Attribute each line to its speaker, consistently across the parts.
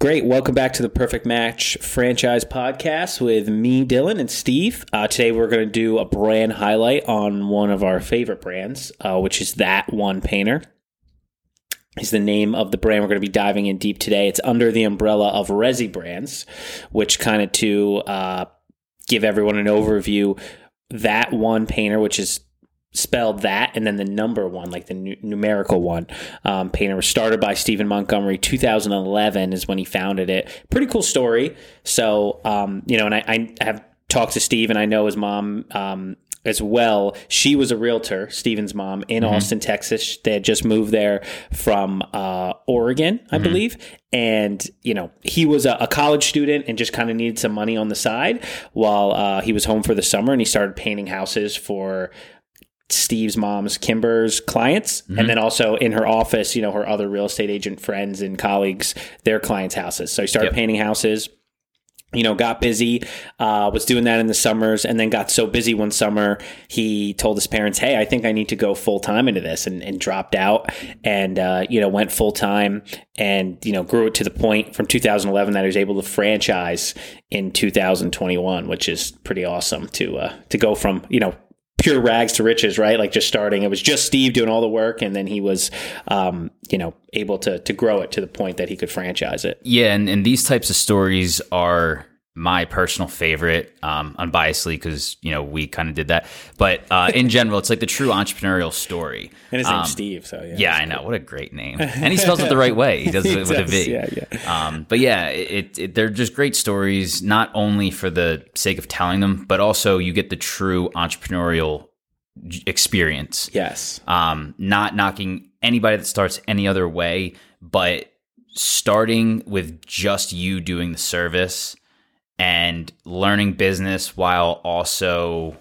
Speaker 1: Great. Welcome back to the Perfect Match franchise podcast with me, Dylan, and Steve. Uh, today we're going to do a brand highlight on one of our favorite brands, uh, which is That One Painter. Is the name of the brand we're going to be diving in deep today. It's under the umbrella of Resi Brands, which kind of to uh, give everyone an overview. That One Painter, which is spelled that and then the number one, like the nu- numerical one. Um, painter was started by Stephen Montgomery. 2011 is when he founded it. Pretty cool story. So, um, you know, and I, I, have talked to Steve and I know his mom. Um, as well. She was a realtor, Steven's mom, in mm-hmm. Austin, Texas. They had just moved there from uh, Oregon, I mm-hmm. believe. And, you know, he was a, a college student and just kind of needed some money on the side while uh, he was home for the summer. And he started painting houses for Steve's mom's Kimber's clients, mm-hmm. and then also in her office, you know, her other real estate agent friends and colleagues, their clients' houses. So he started yep. painting houses. You know, got busy, uh, was doing that in the summers, and then got so busy one summer, he told his parents, Hey, I think I need to go full time into this, and, and, dropped out and, uh, you know, went full time and, you know, grew it to the point from 2011 that he was able to franchise in 2021, which is pretty awesome to, uh, to go from, you know, pure rags to riches, right? Like just starting. It was just Steve doing all the work, and then he was, um, you know, able to to grow it to the point that he could franchise it.
Speaker 2: Yeah, and, and these types of stories are my personal favorite, um, unbiasedly, because you know we kind of did that. But uh, in general, it's like the true entrepreneurial story.
Speaker 1: And his name's um, Steve, so yeah.
Speaker 2: Yeah, I know. Cool. What a great name, and he spells it the right way. He does it with does, a V. Yeah, yeah. Um, but yeah, it, it, they're just great stories, not only for the sake of telling them, but also you get the true entrepreneurial experience.
Speaker 1: Yes.
Speaker 2: Um, not knocking anybody that starts any other way, but starting with just you doing the service and learning business while also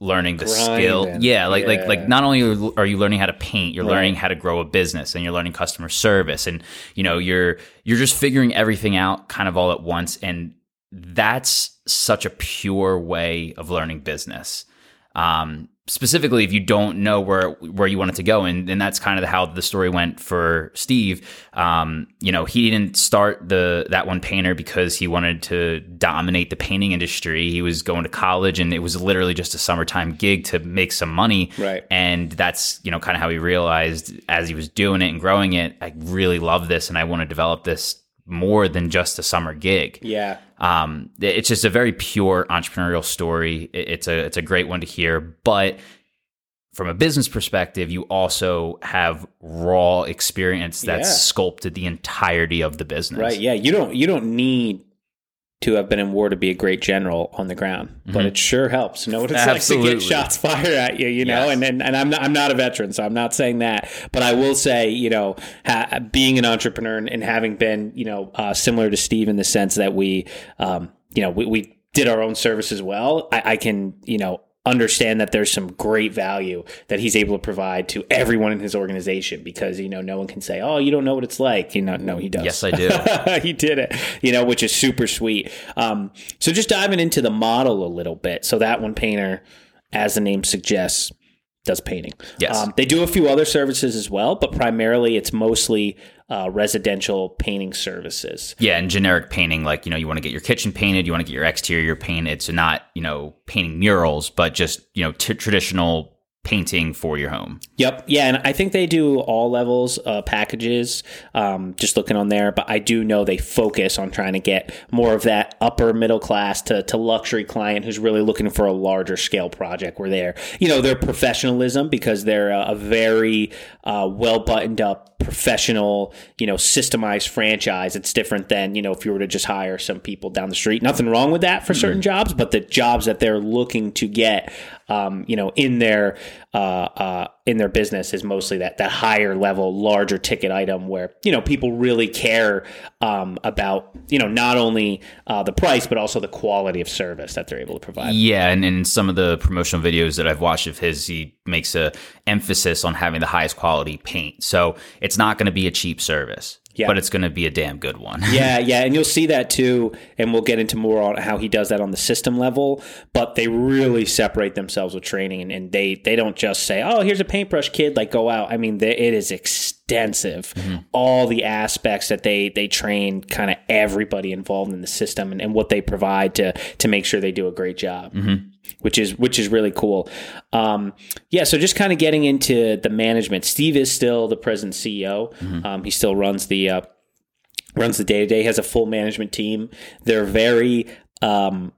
Speaker 2: learning the Grinding. skill. Yeah, like yeah. like like not only are you learning how to paint, you're right. learning how to grow a business and you're learning customer service and you know, you're you're just figuring everything out kind of all at once and that's such a pure way of learning business. Um, specifically if you don't know where where you want it to go. And, and that's kind of how the story went for steve. Um, you know he didn't start the that one painter because he wanted to dominate the painting industry. He was going to college and it was literally just a summertime gig to make some money.
Speaker 1: Right.
Speaker 2: And that's you know kind of how he realized as he was doing it and growing it i really love this and i want to develop this more than just a summer gig.
Speaker 1: Yeah.
Speaker 2: Um, it's just a very pure entrepreneurial story. It's a it's a great one to hear, but from a business perspective, you also have raw experience that's yeah. sculpted the entirety of the business.
Speaker 1: Right. Yeah. You don't you don't need to have been in war to be a great general on the ground, mm-hmm. but it sure helps know what it's Absolutely. like to get shots fired at you, you know. Yes. And, and and I'm not, I'm not a veteran, so I'm not saying that, but I will say, you know, ha- being an entrepreneur and, having been, you know, uh, similar to Steve in the sense that we, um, you know, we, we did our own service as well. I, I can, you know, understand that there's some great value that he's able to provide to everyone in his organization because you know no one can say oh you don't know what it's like. You know no he does.
Speaker 2: Yes i do.
Speaker 1: He did it you know which is super sweet. Um, so just diving into the model a little bit. So that one painter as the name suggests does painting.
Speaker 2: Yes.
Speaker 1: Um, they do a few other services as well, but primarily it's mostly uh, residential painting services.
Speaker 2: Yeah, and generic painting, like, you know, you want to get your kitchen painted, you want to get your exterior painted. So not, you know, painting murals, but just, you know, t- traditional painting for your home.
Speaker 1: Yep. Yeah. And I think they do all levels uh, packages, um, just looking on there. But I do know they focus on trying to get more of that upper middle class to, to luxury client who's really looking for a larger scale project where they're, you know, their professionalism because they're a, a very uh, well buttoned up professional, you know, systemized franchise. It's different than, you know, if you were to just hire some people down the street. Nothing wrong with that for certain mm-hmm. jobs, but the jobs that they're looking to get, um, you know, in their uh, uh, in their business is mostly that that higher level, larger ticket item where you know people really care um, about you know not only uh, the price but also the quality of service that they're able to provide.
Speaker 2: Yeah, and in some of the promotional videos that I've watched of his, he makes a emphasis on having the highest quality paint. So it's not going to be a cheap service.
Speaker 1: Yeah.
Speaker 2: but it's going to be a damn good one.
Speaker 1: Yeah, yeah, and you'll see that too, and we'll get into more on how he does that on the system level. But they really separate themselves with training, and, and they they don't just say, "Oh, here's a paintbrush, kid, like go out." I mean, they, it is extensive. Mm-hmm. All the aspects that they they train, kind of everybody involved in the system, and, and what they provide to to make sure they do a great job. Mm-hmm. Which is which is really cool. Um, yeah, so just kind of getting into the management. Steve is still the present CEO. Um, he still runs the uh, runs the day to day, has a full management team. They're very um,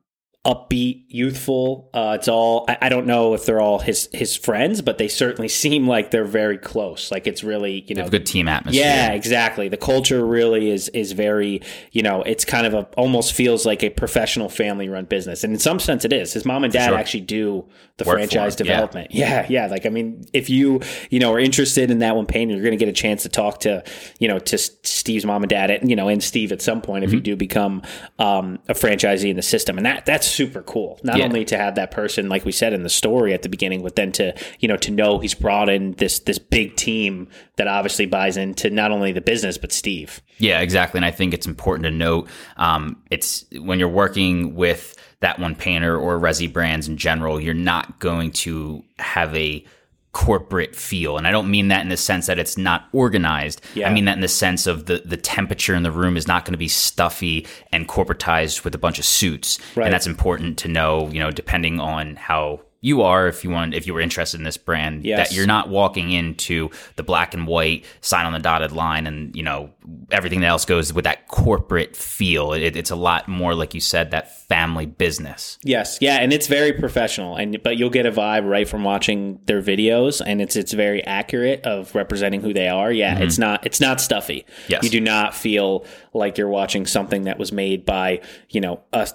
Speaker 1: upbeat, youthful. Uh, it's all I, I don't know if they're all his his friends, but they certainly seem like they're very close. Like it's really you know
Speaker 2: Good team atmosphere.
Speaker 1: yeah, exactly. The culture really is is very, you know, it's kind of a almost feels like a professional family run business, and in some sense, it is. His mom and dad
Speaker 2: sure.
Speaker 1: actually do the
Speaker 2: Work
Speaker 1: franchise
Speaker 2: him, yeah.
Speaker 1: development. Yeah. yeah, Like I mean, if you you know are interested in that one painting, you're going to get a chance to talk to you know to Steve's mom and dad, and you know, and Steve at some point if
Speaker 2: Mm-hmm.
Speaker 1: you do become um, a franchisee in the system, and that that's super cool. Not
Speaker 2: Yeah.
Speaker 1: only to have that person, like we said in the story at the beginning, but then to you know to know he's brought in this this big team that obviously buys into not only the business but Steve.
Speaker 2: Yeah, exactly. And I think it's important to note um, it's when you're working with that one painter or Resi brands in general, you're not going to have a corporate feel. And I don't mean that in the sense that it's not organized.
Speaker 1: Yeah.
Speaker 2: I mean that in the sense of the, the temperature in the room is not going to be stuffy and corporatized with a bunch of suits.
Speaker 1: Right.
Speaker 2: And that's important to know, you know, depending on how you are if you want if you were interested in this brand
Speaker 1: Yes.
Speaker 2: that you're not walking into the black and white sign on the dotted line and you know everything else goes with that corporate feel it, it's a lot more like you said that family business
Speaker 1: Yes, yeah, and it's very professional, and but you'll get a vibe right from watching their videos, and it's it's very accurate of representing who they are. Yeah, it's not it's not stuffy.
Speaker 2: Mm-hmm. Yes.
Speaker 1: you do not feel like you're watching something that was made by you know a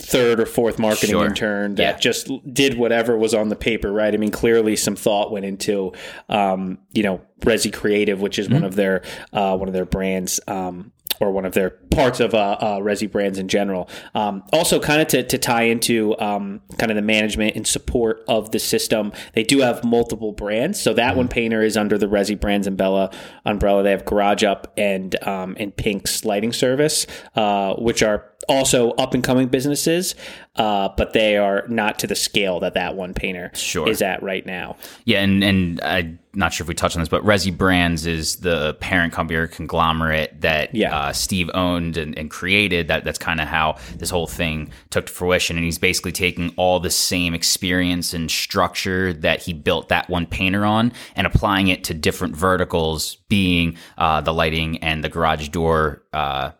Speaker 1: third or fourth marketing
Speaker 2: Sure.
Speaker 1: intern that
Speaker 2: Yeah.
Speaker 1: just did whatever was on the paper. Right? I mean, clearly some thought went into um, you know Resi Creative, which is
Speaker 2: Mm-hmm.
Speaker 1: one of their uh, one of their brands. Um, or one of their parts of uh, uh, Resi brands in general. Um, also, kind of to, to tie into um, kind of the management and support of the system, they do have multiple brands. So that one painter is under the Resi brands umbrella. Umbrella. They have Garage Up and um, and Pink's lighting service, uh, which are also up and coming businesses, uh, but they are not to the scale that that one painter
Speaker 2: Sure.
Speaker 1: is at right now.
Speaker 2: yeah and and i'm not sure if we touched on this but resi brands is the parent company or conglomerate that
Speaker 1: Yeah.
Speaker 2: uh, steve owned and, and created that that's kind of how this whole thing took to fruition and he's basically taking all the same experience and structure that he built that one painter on and applying it to different verticals being uh, the lighting and the garage door uh,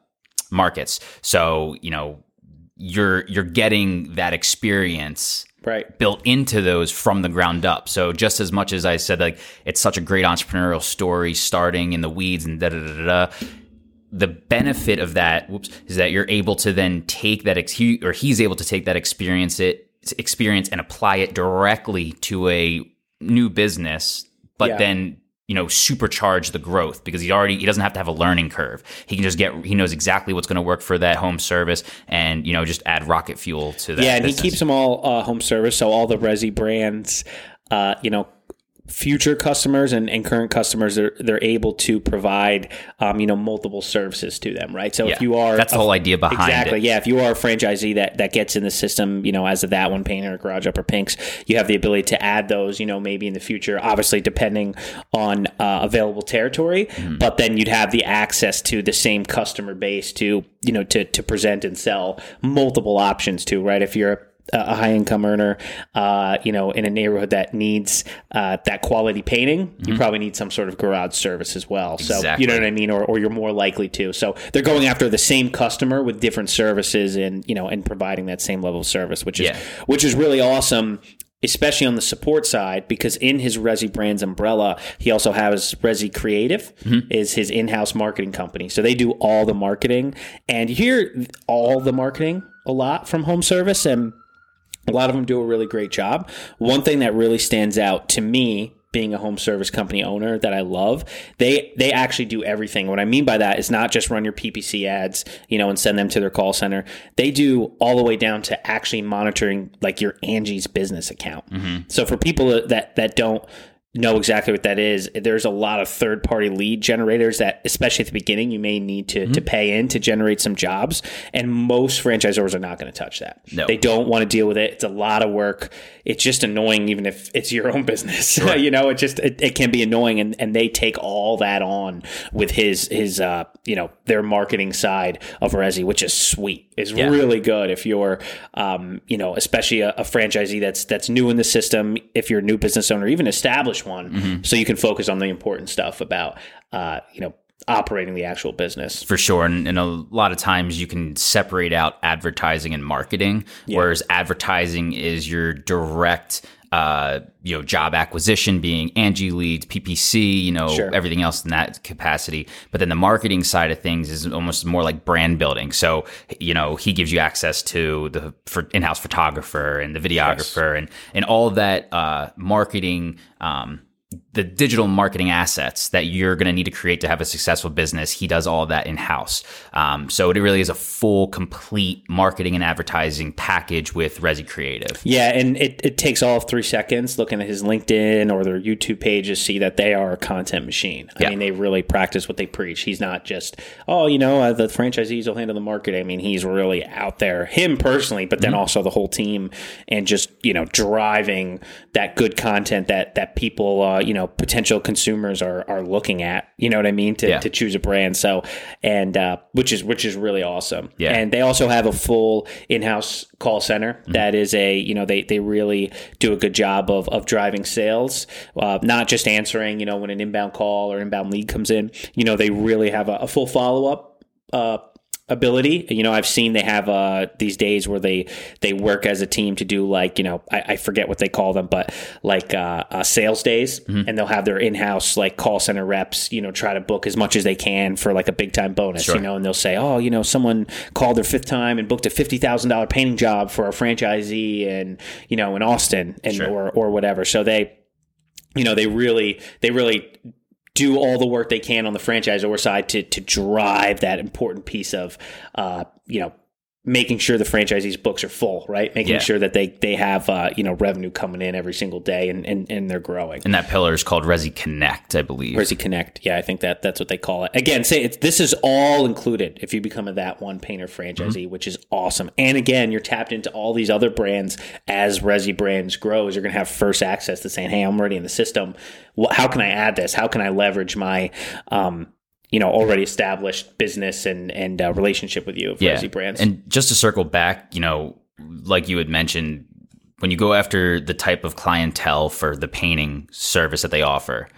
Speaker 2: markets so you know you're you're getting that experience
Speaker 1: Right.
Speaker 2: built into those from the ground up. So just as much as I said, like it's such a great entrepreneurial story, starting in the weeds and da da da da. da, The benefit of that, whoops, is that you're able to then take that, ex- he, or he's able to take that experience, it experience and apply it directly to a new business, but
Speaker 1: Yeah.
Speaker 2: then you know supercharge the growth because he already he doesn't have to have a learning curve. He can just get he knows exactly what's going to work for that home service, and you know just add rocket fuel to that.
Speaker 1: Yeah, and
Speaker 2: business.
Speaker 1: he keeps them all uh, home service. So all the Resi brands, uh, you know, future customers and, and current customers, they're, they're able to provide, um, you know, multiple services to them, right? So if you are
Speaker 2: that's the whole idea behind
Speaker 1: Exactly.
Speaker 2: it.
Speaker 1: Yeah. If you are a franchisee that, that gets in the system, you know, as of that one painter or garage upper pinks, you have the ability to add those, you know, maybe in the future, obviously depending on uh, available territory,
Speaker 2: Mm-hmm.
Speaker 1: but then you'd have the access to the same customer base to, you know, to, to present and sell multiple options to, right? If you're a a high income earner, uh, you know, in a neighborhood that needs uh, that quality painting, you probably need some sort of garage service as well. So you
Speaker 2: Mm-hmm.
Speaker 1: Know what I mean, or, or you're more likely to. So they're going after the same customer with different services, and you know, and providing that same level of service, which is
Speaker 2: Yeah.
Speaker 1: which is really awesome. Especially on the support side, because in his Resi Brands umbrella, he also has Resi Creative,
Speaker 2: Mm-hmm.
Speaker 1: is his in-house marketing company. So they do all the marketing, and you hear all the marketing a lot from home service, and a lot of them do a really great job. One thing that really stands out to me being a home service company owner that I love, they they actually do everything. What I mean by that is not just run your PPC ads, you know, and send them to their call center. They do all the way down to actually monitoring like your Angie's business account. Mm-hmm. So for people that that don't know exactly what that is. There's a lot of third party lead generators that, especially at the beginning, you may need to, mm-hmm. to pay in to generate some jobs. And most franchisors are not going to touch that.
Speaker 2: No.
Speaker 1: They don't want to deal with it. It's a lot of work. It's just annoying, even if it's your own business. Sure. you know, it just it, it, can be annoying, and, and they take all that on with his his uh you know their marketing side of Resi, which is sweet. Is yeah. really good if you're um you know especially a, a franchisee that's that's new in the system. If you're a new business owner, even established one, mm-hmm. so you can focus on the important stuff about, uh, you know, operating the actual business.
Speaker 2: For sure. And, and, a lot of times you can separate out advertising and marketing, yeah. whereas advertising is your direct uh, you know, job acquisition being Angie leads, PPC, you know, sure. everything else in that capacity. But then the marketing side of things is almost more like brand building. So, you know, he gives you access to the for in-house photographer and the videographer yes. and and all that uh, marketing um, the digital marketing assets that you're going to need to create to have a successful business. He does all of that in house. Um, so it really is a full, complete marketing and advertising package with Resi Creative.
Speaker 1: Yeah, and it, it takes all of three seconds looking at his LinkedIn or their YouTube pages, see that they are a content machine. I yeah. mean, they really practice what they preach. He's not just, oh, you know, uh, the franchisees will handle the marketing. I mean, he's really out there, him personally, but then mm-hmm. also the whole team, and just you know driving that good content that that people, uh, you know potential consumers are are looking at. You know what I mean to, yeah. to choose a brand. So and uh, which is which is really awesome.
Speaker 2: Yeah.
Speaker 1: And they also have a full in house call center mm-hmm. that is a you know they they really do a good job of of driving sales, uh, not just answering you know when an inbound call or inbound lead comes in. You know they really have a, a full follow up uh, ability. You know, I've seen they have uh, these days where they they work as a team to do like you know I, I forget what they call them, but like uh, uh, sales days, mm-hmm. and they'll have their in house like call center reps you know try to book as much as they can for like a big time bonus. Sure. You know, and they'll say, oh, you know, someone called their fifth time and booked a fifty thousand dollar painting job for a franchisee and you know in Austin and sure. or or whatever. So they you know they really they really do all the work they can on the franchisor side to to drive that important piece of uh, you know making sure the franchisees books are full, right? Making yeah. sure that they they have uh, you know revenue coming in every single day and, and, and they're growing.
Speaker 2: And that pillar is called Resi Connect, I believe.
Speaker 1: Resi Connect, yeah, I think that that's what they call it. Again, say it's this is all included if you become a that one painter franchisee, mm-hmm. which is awesome. And again, you're tapped into all these other brands as Resi brands grows. You're going to have first access to saying, "Hey, I'm already in the system. How can I add this? How can I leverage my um, you know already established business and and uh, relationship with you of yeah. Resi brands.
Speaker 2: And just to circle back, you know, like you had mentioned, when you go after the type of clientele for the painting service that they offer,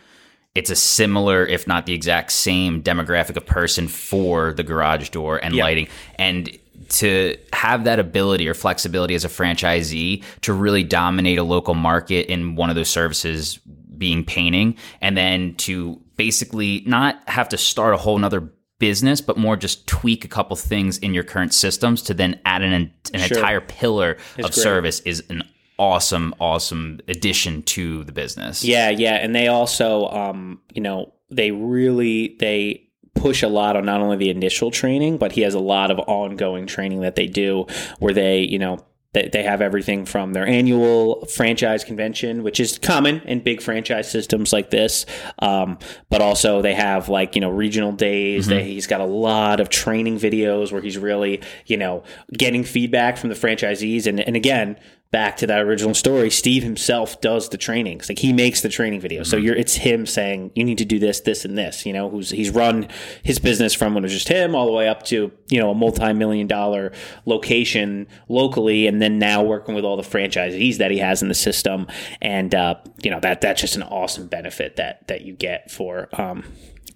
Speaker 2: it's a similar, if not the exact same demographic of person for the garage door and yep. lighting. And to have that ability or flexibility as a franchisee to really dominate a local market in one of those services being painting and then to basically not have to start a whole nother business, but more just tweak a couple things in your current systems to then add an, an sure. entire pillar it's of great. service is an awesome, awesome addition to the business.
Speaker 1: Yeah, yeah, and they also, um, you know, they really they push a lot on not only the initial training, but he has a lot of ongoing training that they do where they, you know, they, they have everything from their annual franchise convention, which is common in big franchise systems like this. Um, but also they have like, you know, regional days. Mm-hmm. They, he's got a lot of training videos where he's really, you know, getting feedback from the franchisees. And, and again, back to that original story, Steve himself does the trainings. Like he makes the training video. Mm-hmm. So you're it's him saying you need to do this, this, and this. You know, who's he's run his business from when it was just him all the way up to you know a multi-million dollar location locally, and then now working with all the franchisees that he has in the system. And uh, you know that that's just an awesome benefit that that you get for um,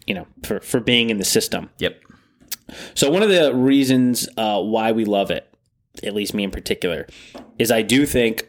Speaker 1: you know for for being in the system.
Speaker 2: Yep.
Speaker 1: So one of the reasons uh, why we love it at least me in particular, is I do think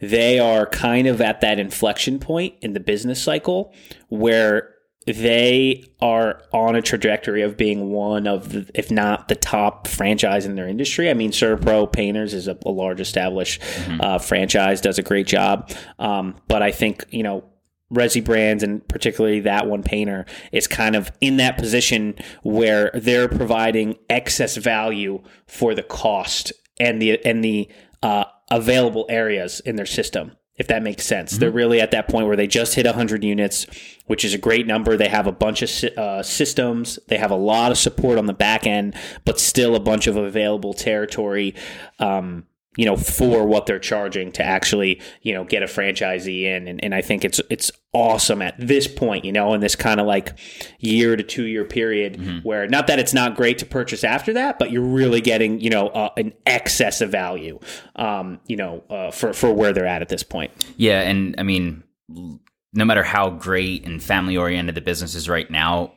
Speaker 1: they are kind of at that inflection point in the business cycle where they are on a trajectory of being one of the, if not the top franchise in their industry. I mean, CertaPro Painters is a, a large established mm-hmm. uh, franchise, does a great job. Um, but I think, you know, Resi Brands and particularly that one painter is kind of in that position where they're providing excess value for the cost and the and the uh, available areas in their system. if that makes sense. Mm-hmm. They're really at that point where they just hit 100 units, which is a great number. They have a bunch of uh, systems, they have a lot of support on the back end, but still a bunch of available territory. Um, you know, for what they're charging to actually, you know, get a franchisee in. And, and I think it's it's awesome at this point, you know, in this kind of like year to two year period mm-hmm. where not that it's not great to purchase after that, but you're really getting, you know, uh, an excess of value, um, you know, uh, for, for where they're at at this point.
Speaker 2: Yeah. And I mean, no matter how great and family oriented the business is right now,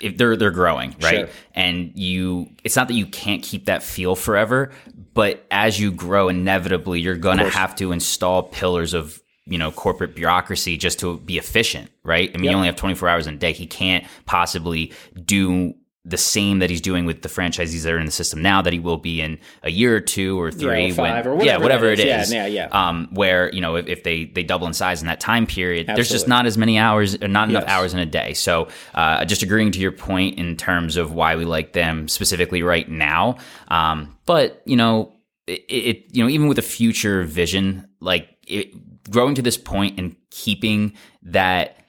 Speaker 2: if they're they're growing, right? Sure. And you it's not that you can't keep that feel forever, but as you grow inevitably you're going to have to install pillars of you know corporate bureaucracy just to be efficient right? I mean yep. you only have 24 hours in a day. He can't possibly do the same that he's doing with the franchisees that are in the system now that he will be in a year or two or three,
Speaker 1: yeah, five
Speaker 2: when,
Speaker 1: or whatever
Speaker 2: yeah, whatever it
Speaker 1: is.
Speaker 2: Yeah,
Speaker 1: yeah, yeah.
Speaker 2: Um, where you know if, if, they they double in size in that time period, Absolutely. there's just not as many hours, or not enough yes. hours in a day. So, uh, just agreeing to your point in terms of why we like them specifically right now. Um, but you know, it, it, you know even with a future vision, like it, growing to this point and keeping that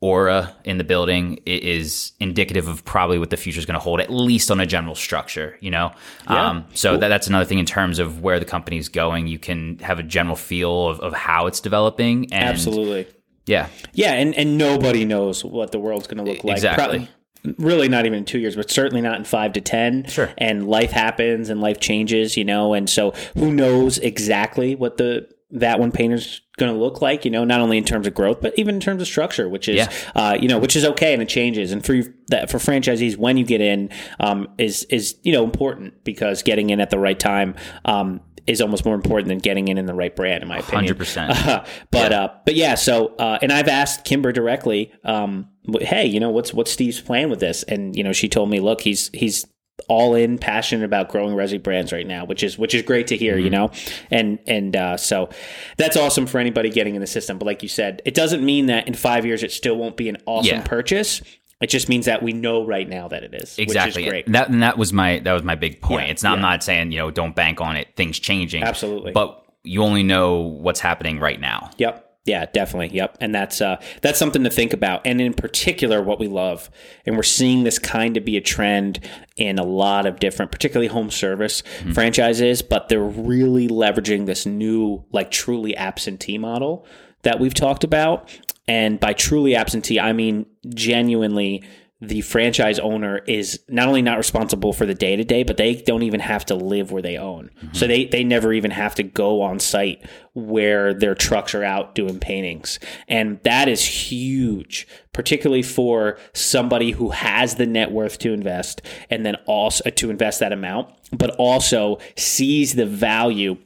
Speaker 2: aura in the building is indicative of probably what the future is going to hold, at least on a general structure, you know? Yeah. Um, so cool. that, that's another thing in terms of where the company is going. You can have a general feel of, of how it's developing. And
Speaker 1: Absolutely.
Speaker 2: Yeah.
Speaker 1: Yeah. And, and nobody knows what the world's going to look like.
Speaker 2: Exactly. Probably,
Speaker 1: really not even in two years, but certainly not in five to 10.
Speaker 2: Sure.
Speaker 1: And life happens and life changes, you know? And so who knows exactly what the, that one painter's going to look like, you know, not only in terms of growth, but even in terms of structure, which is, yeah. uh, you know, which is okay and it changes. And for that, for franchisees, when you get in, um, is, is, you know, important because getting in at the right time, um, is almost more important than getting in in the right brand, in my opinion.
Speaker 2: 100%.
Speaker 1: Uh, but, yeah. uh, but yeah, so, uh, and I've asked Kimber directly, um, hey, you know, what's, what's Steve's plan with this? And, you know, she told me, look, he's, he's, all in passionate about growing resi brands right now which is which is great to hear mm-hmm. you know? And and uh, so that's awesome for anybody getting in the system. But like you said it doesn't mean that in five years it still won't be an awesome yeah. purchase. It just means that we know right now that it is
Speaker 2: exactly
Speaker 1: is great.
Speaker 2: that and that was my that was my big point. Yeah, it's not yeah. i'm not saying you know don't bank on it things changing.
Speaker 1: Absolutely.
Speaker 2: But you only know what's happening right now.
Speaker 1: Yep yeah, definitely. Yep. And that's uh, that's something to think about. And in particular, what we love, and we're seeing this kind of be a trend in a lot of different, particularly home service mm-hmm. franchises, but they're really leveraging this new, like truly absentee model that we've talked about. And by truly absentee, I mean genuinely the franchise owner is not only not responsible for the day to day, but they don't even have to live where they own. Mm-hmm. So they, they never even have to go on site where their trucks are out doing paintings. And that is huge, particularly for somebody who has the net worth to invest and then also to invest that amount, but also sees the value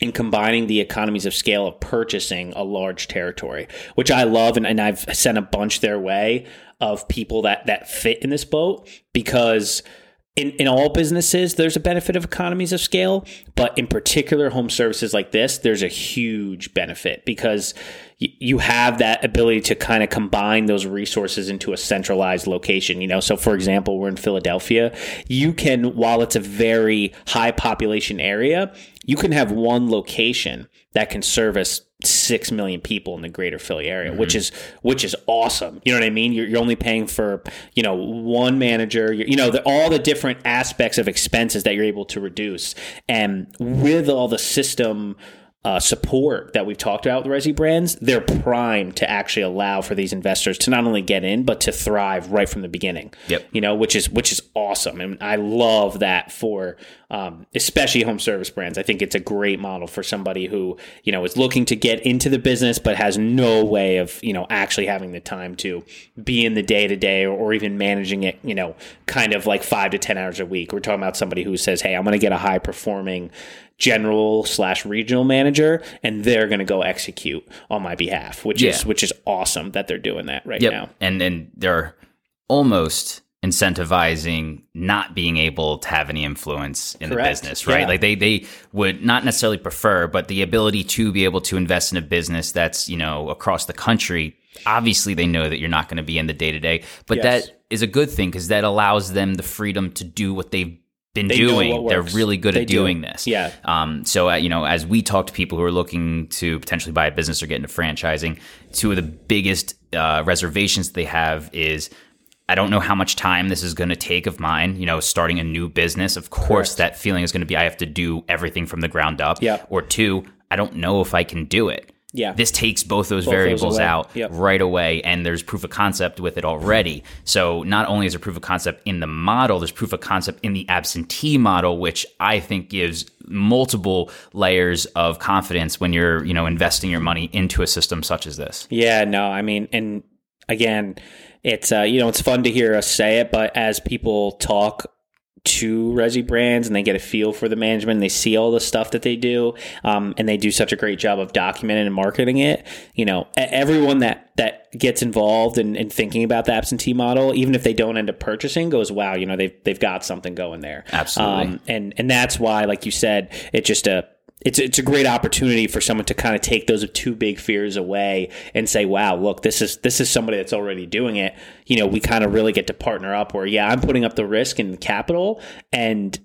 Speaker 1: in combining the economies of scale of purchasing a large territory, which I love. And, and I've sent a bunch their way of people that that fit in this boat because in, in all businesses there's a benefit of economies of scale but in particular home services like this there's a huge benefit because you have that ability to kind of combine those resources into a centralized location you know so for example we're in philadelphia you can while it's a very high population area you can have one location that can service six million people in the greater Philly area, mm-hmm. which is which is awesome. You know what I mean? You're, you're only paying for you know one manager. You know the, all the different aspects of expenses that you're able to reduce, and with all the system uh, support that we've talked about with Resi brands, they're primed to actually allow for these investors to not only get in but to thrive right from the beginning.
Speaker 2: Yep.
Speaker 1: You know, which is which is awesome, and I love that for um, especially home service brands. I think it's a great model for somebody who you know is looking to get into the business but has no way of you know actually having the time to be in the day to day or even managing it. You know, kind of like five to ten hours a week. We're talking about somebody who says, "Hey, I'm going to get a high performing." General slash regional manager and they're going to go execute on my behalf which yeah. is which is awesome that they're doing that right yep. now
Speaker 2: and and they're almost incentivizing not being able to have any influence in Correct. the business right yeah. like they they would not necessarily prefer but the ability to be able to invest in a business that's you know across the country obviously they know that you're not going to be in the day to day but yes. that is a good thing because that allows them the freedom to do what they've been
Speaker 1: they
Speaker 2: doing. They're really good
Speaker 1: They
Speaker 2: at
Speaker 1: do.
Speaker 2: doing this.
Speaker 1: Yeah.
Speaker 2: Um, so, uh, you know, as we talk to people who are looking to potentially buy a business or get into franchising, two of the biggest uh, reservations they have is I don't know how much time this is going to take of mine. You know, starting a new business, of course, that feeling is going to be I have to do everything from the ground up.
Speaker 1: Yeah.
Speaker 2: Or two, I don't know if I can do it.
Speaker 1: Yeah.
Speaker 2: This takes both those
Speaker 1: Both
Speaker 2: variables
Speaker 1: away.
Speaker 2: out
Speaker 1: Yep.
Speaker 2: right away, and there's proof of concept with it already. So not only is there proof of concept in the model, there's proof of concept in the absentee model, which I think gives multiple layers of confidence when you're, you know, investing your money into a system such as this.
Speaker 1: Yeah, no, I mean, and again, it's uh, you know, it's fun to hear us say it, but as people talk to Resi brands and they get a feel for the management, and they see all the stuff that they do, um, and they do such a great job of documenting and marketing it. You know, everyone that that gets involved in, in thinking about the absentee model, even if they don't end up purchasing, goes, "Wow, you know, they've they've got something going there."
Speaker 2: Absolutely.
Speaker 1: Um, and and that's why, like you said, it's just a it's it's a great opportunity for someone to kind of take those two big fears away and say, "Wow, look, this is this is somebody that's already doing it." You know, we kind of really get to partner up. Where yeah, I'm putting up the risk and capital, and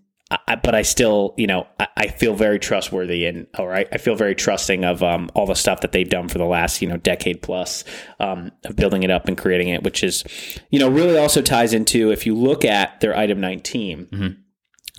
Speaker 1: I, but I still, you know, I, I feel very trustworthy and all right, I feel very trusting of um, all the stuff that they've done for the last you know decade plus um, of building it up and creating it, which is, you know, really also ties into if you look at their item 19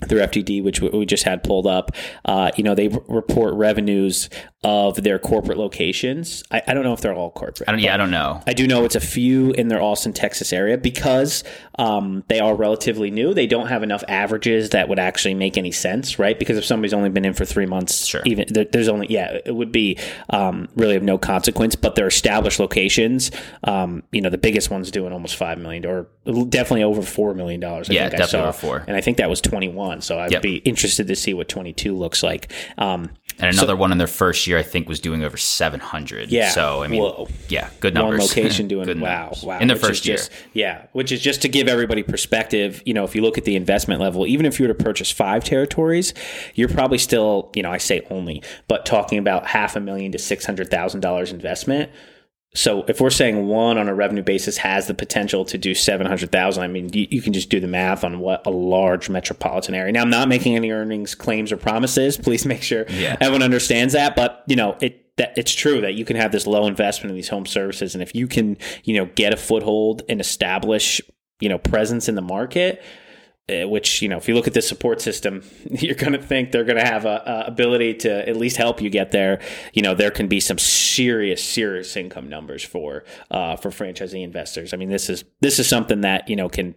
Speaker 1: their FDD, which we- we just had pulled up, uh, you know, they report revenues of their corporate locations. I, I don't know if they're all corporate.
Speaker 2: I don't, yeah, I don't know.
Speaker 1: I do know it's a few in their Austin, Texas area because um, they are relatively new. They don't have enough averages that would actually make any sense, right? Because if somebody's only been in for three months,
Speaker 2: Sure.
Speaker 1: even there, there's only yeah, it would be um, really of no consequence. But their established locations, um, you know, the biggest one's doing almost five million or definitely over four million dollars.
Speaker 2: Yeah,
Speaker 1: think I
Speaker 2: definitely over four.
Speaker 1: and I think that was 21. So I'd
Speaker 2: Yep.
Speaker 1: be interested to see what 22 looks like. Um,
Speaker 2: And another one in their first year, I think, was doing over 700.
Speaker 1: Yeah.
Speaker 2: So, I mean,
Speaker 1: Whoa.
Speaker 2: yeah, good numbers.
Speaker 1: one location doing wow,
Speaker 2: numbers.
Speaker 1: wow
Speaker 2: In
Speaker 1: is
Speaker 2: first year.
Speaker 1: just- yeah, which is just to give everybody perspective. You know, if you look at the investment level, even if you were to purchase five territories, you're probably still, you know, I say only, but talking about half a million to six hundred thousand dollars investment. So if we're saying one on a revenue basis has the potential to do seven hundred thousand, I mean, you, you can just do the math on what a large metropolitan area. Now, I'm not making any earnings claims or promises. Please make sure
Speaker 2: Yeah.
Speaker 1: everyone understands that. But you know, it that it's true that you can have this low investment in these home services, and if you can, you know, get a foothold and establish, you know, presence in the market. Uh, Which you know, if you look at the support system, you're going to think they're going to have a, a ability to at least help you get there. You know, there can be some serious, serious income numbers for uh, for franchisee investors. I mean, this is this is something that you know can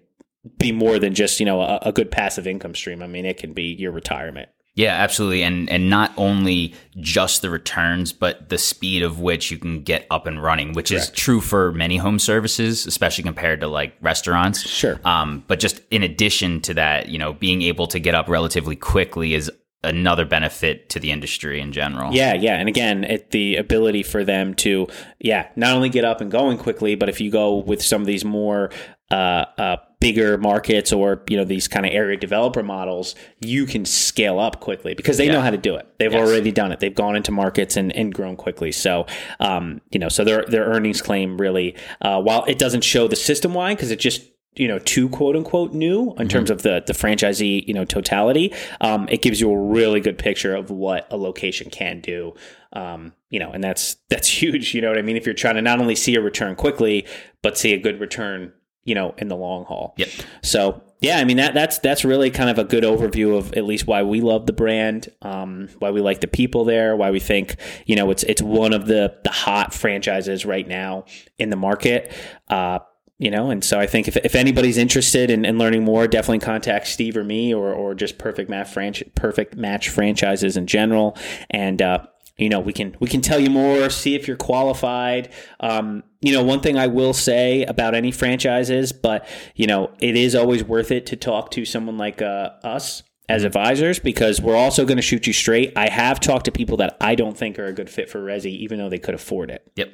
Speaker 1: be more than just you know a, a good passive income stream. I mean, it can be your retirement.
Speaker 2: Yeah, absolutely. And and not only just the returns, but the speed of which you can get up and running, which is true for many home services, especially compared to like restaurants.
Speaker 1: Sure.
Speaker 2: Um, but just in addition to that, you know, being able to get up relatively quickly is another benefit to the industry in general.
Speaker 1: Yeah, yeah, and again, it, the ability for them to, yeah, not only get up and going quickly, but if you go with some of these more uh, uh, bigger markets or you know these kind of area developer models, you can scale up quickly because they know how to do it. They've
Speaker 2: Yes.
Speaker 1: already done it. They've gone into markets and, and grown quickly. So, um, you know, so their their earnings claim really, uh, while it doesn't show the system wide because it just you know too quote unquote new in terms of the the franchisee you know totality um, it gives you a really good picture of what a location can do um, you know and that's that's huge you know what i mean if you're trying to not only see a return quickly but see a good return you know in the long haul
Speaker 2: Yep.
Speaker 1: so yeah, I mean that that's that's really kind of a good overview of at least why we love the brand, um, why we like the people there, why we think you know it's it's one of the the hot franchises right now in the market. Uh, you know, and so I think if, if anybody's interested in, in learning more, definitely contact Steve or me, or or just Perfect Match franch- Perfect Match franchises in general, and uh, you know we can we can tell you more see if you're qualified. Um, you know one thing i will say about any franchises but you know it is always worth it to talk to someone like uh, us as advisors because we're also going to shoot you straight. I have talked to people that i don't think are a good fit for resi even though they could afford it.
Speaker 2: Yep.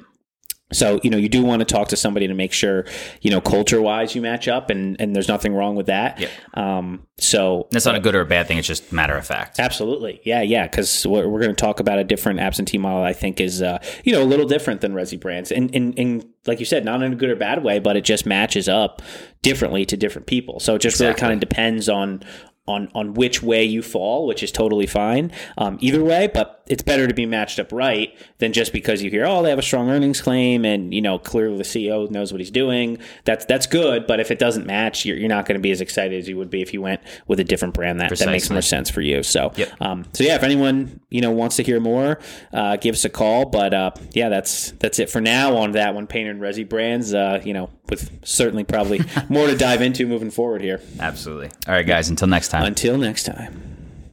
Speaker 1: So, you know, you do want to talk to somebody to make sure, you know, culture wise you match up and, and there's nothing wrong with that.
Speaker 2: Yep.
Speaker 1: Um, so
Speaker 2: That's not a good or a bad thing. It's just matter of fact.
Speaker 1: absolutely. Yeah. Yeah. Cause we're, we're going to talk about a different absentee model I think is, uh, you know, a little different than Resi brands and, and, and like you said, not in a good or bad way, but it just matches up differently to different people. So it just really kind of depends on, on on which way you fall, which is totally fine. Um, either way, but it's better to be matched up right than just because you hear, oh, they have a strong earnings claim, and you know clearly the CEO knows what he's doing. That's that's good, but if it doesn't match, you're, you're not going to be as excited as you would be if you went with a different brand. That that makes more sense for you. So,
Speaker 2: yep.
Speaker 1: um, so yeah, if anyone you know wants to hear more, uh, give us a call. But uh, yeah, that's that's it for now on that one. Painter and Resi brands. Uh, you know, with certainly probably more to dive into moving forward here.
Speaker 2: Absolutely. All right, guys. Until next time.
Speaker 1: Until next time.